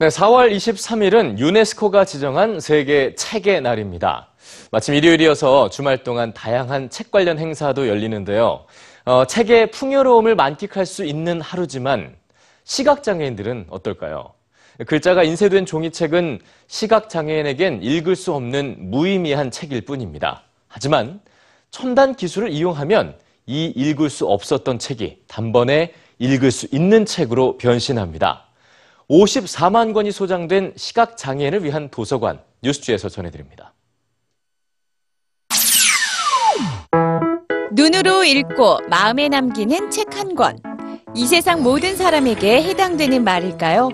네, 4월 23일은 유네스코가 지정한 세계 책의 날입니다. 마침 일요일이어서 주말 동안 다양한 책 관련 행사도 열리는데요. 어, 책의 풍요로움을 만끽할 수 있는 하루지만 시각장애인들은 어떨까요? 글자가 인쇄된 종이책은 시각장애인에겐 읽을 수 없는 무의미한 책일 뿐입니다. 하지만 첨단 기술을 이용하면 이 읽을 수 없었던 책이 단번에 읽을 수 있는 책으로 변신합니다. 54만 권이 소장된 시각장애인을 위한 도서관 뉴스주에서 전해드립니다. 눈으로 읽고 마음에 남기는 책 한 권. 이 세상 모든 사람에게 해당되는 말일까요?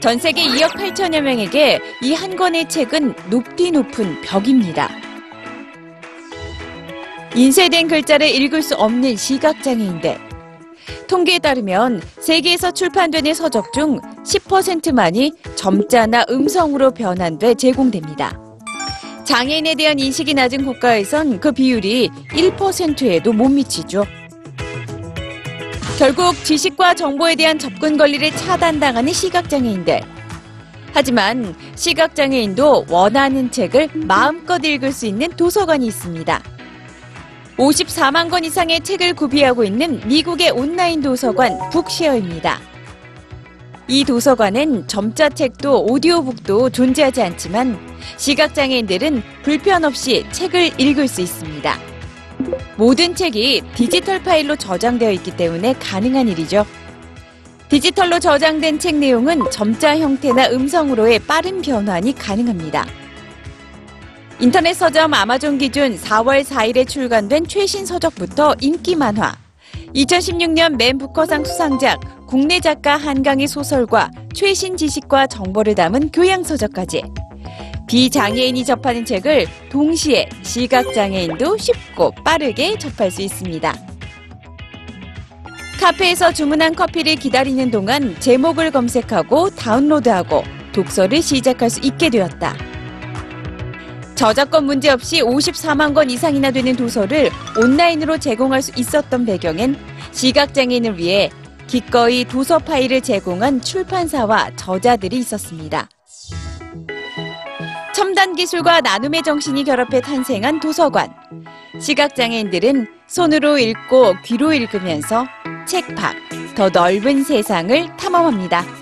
전 세계 2억 8천여 명에게 이 한 권의 책은 높디 높은 벽입니다. 인쇄된 글자를 읽을 수 없는 시각장애인들. 통계에 따르면 세계에서 출판되는 서적 중 10%만이 점자나 음성으로 변환돼 제공됩니다. 장애인에 대한 인식이 낮은 국가에선 그 비율이 1%에도 못 미치죠. 결국 지식과 정보에 대한 접근 권리를 차단당하는 시각장애인들. 하지만 시각장애인도 원하는 책을 마음껏 읽을 수 있는 도서관이 있습니다. 54만 권 이상의 책을 구비하고 있는 미국의 온라인 도서관 북쉐어입니다. 이 도서관엔 점자책도 오디오북도 존재하지 않지만 시각장애인들은 불편 없이 책을 읽을 수 있습니다. 모든 책이 디지털 파일로 저장되어 있기 때문에 가능한 일이죠. 디지털로 저장된 책 내용은 점자 형태나 음성으로의 빠른 변환이 가능합니다. 인터넷 서점 아마존 기준 4월 4일에 출간된 최신 서적부터 인기 만화, 2016년 맨 부커상 수상작 국내 작가 한강의 소설과 최신 지식과 정보를 담은 교양 서적까지 비장애인이 접하는 책을 동시에 시각장애인도 쉽고 빠르게 접할 수 있습니다. 카페에서 주문한 커피를 기다리는 동안 제목을 검색하고 다운로드하고 독서를 시작할 수 있게 되었다. 저작권 문제 없이 54만 권 이상이나 되는 도서를 온라인으로 제공할 수 있었던 배경엔 시각장애인을 위해 기꺼이 도서 파일을 제공한 출판사와 저자들이 있었습니다. 첨단 기술과 나눔의 정신이 결합해 탄생한 도서관. 시각장애인들은 손으로 읽고 귀로 읽으면서 책 밖, 더 넓은 세상을 탐험합니다.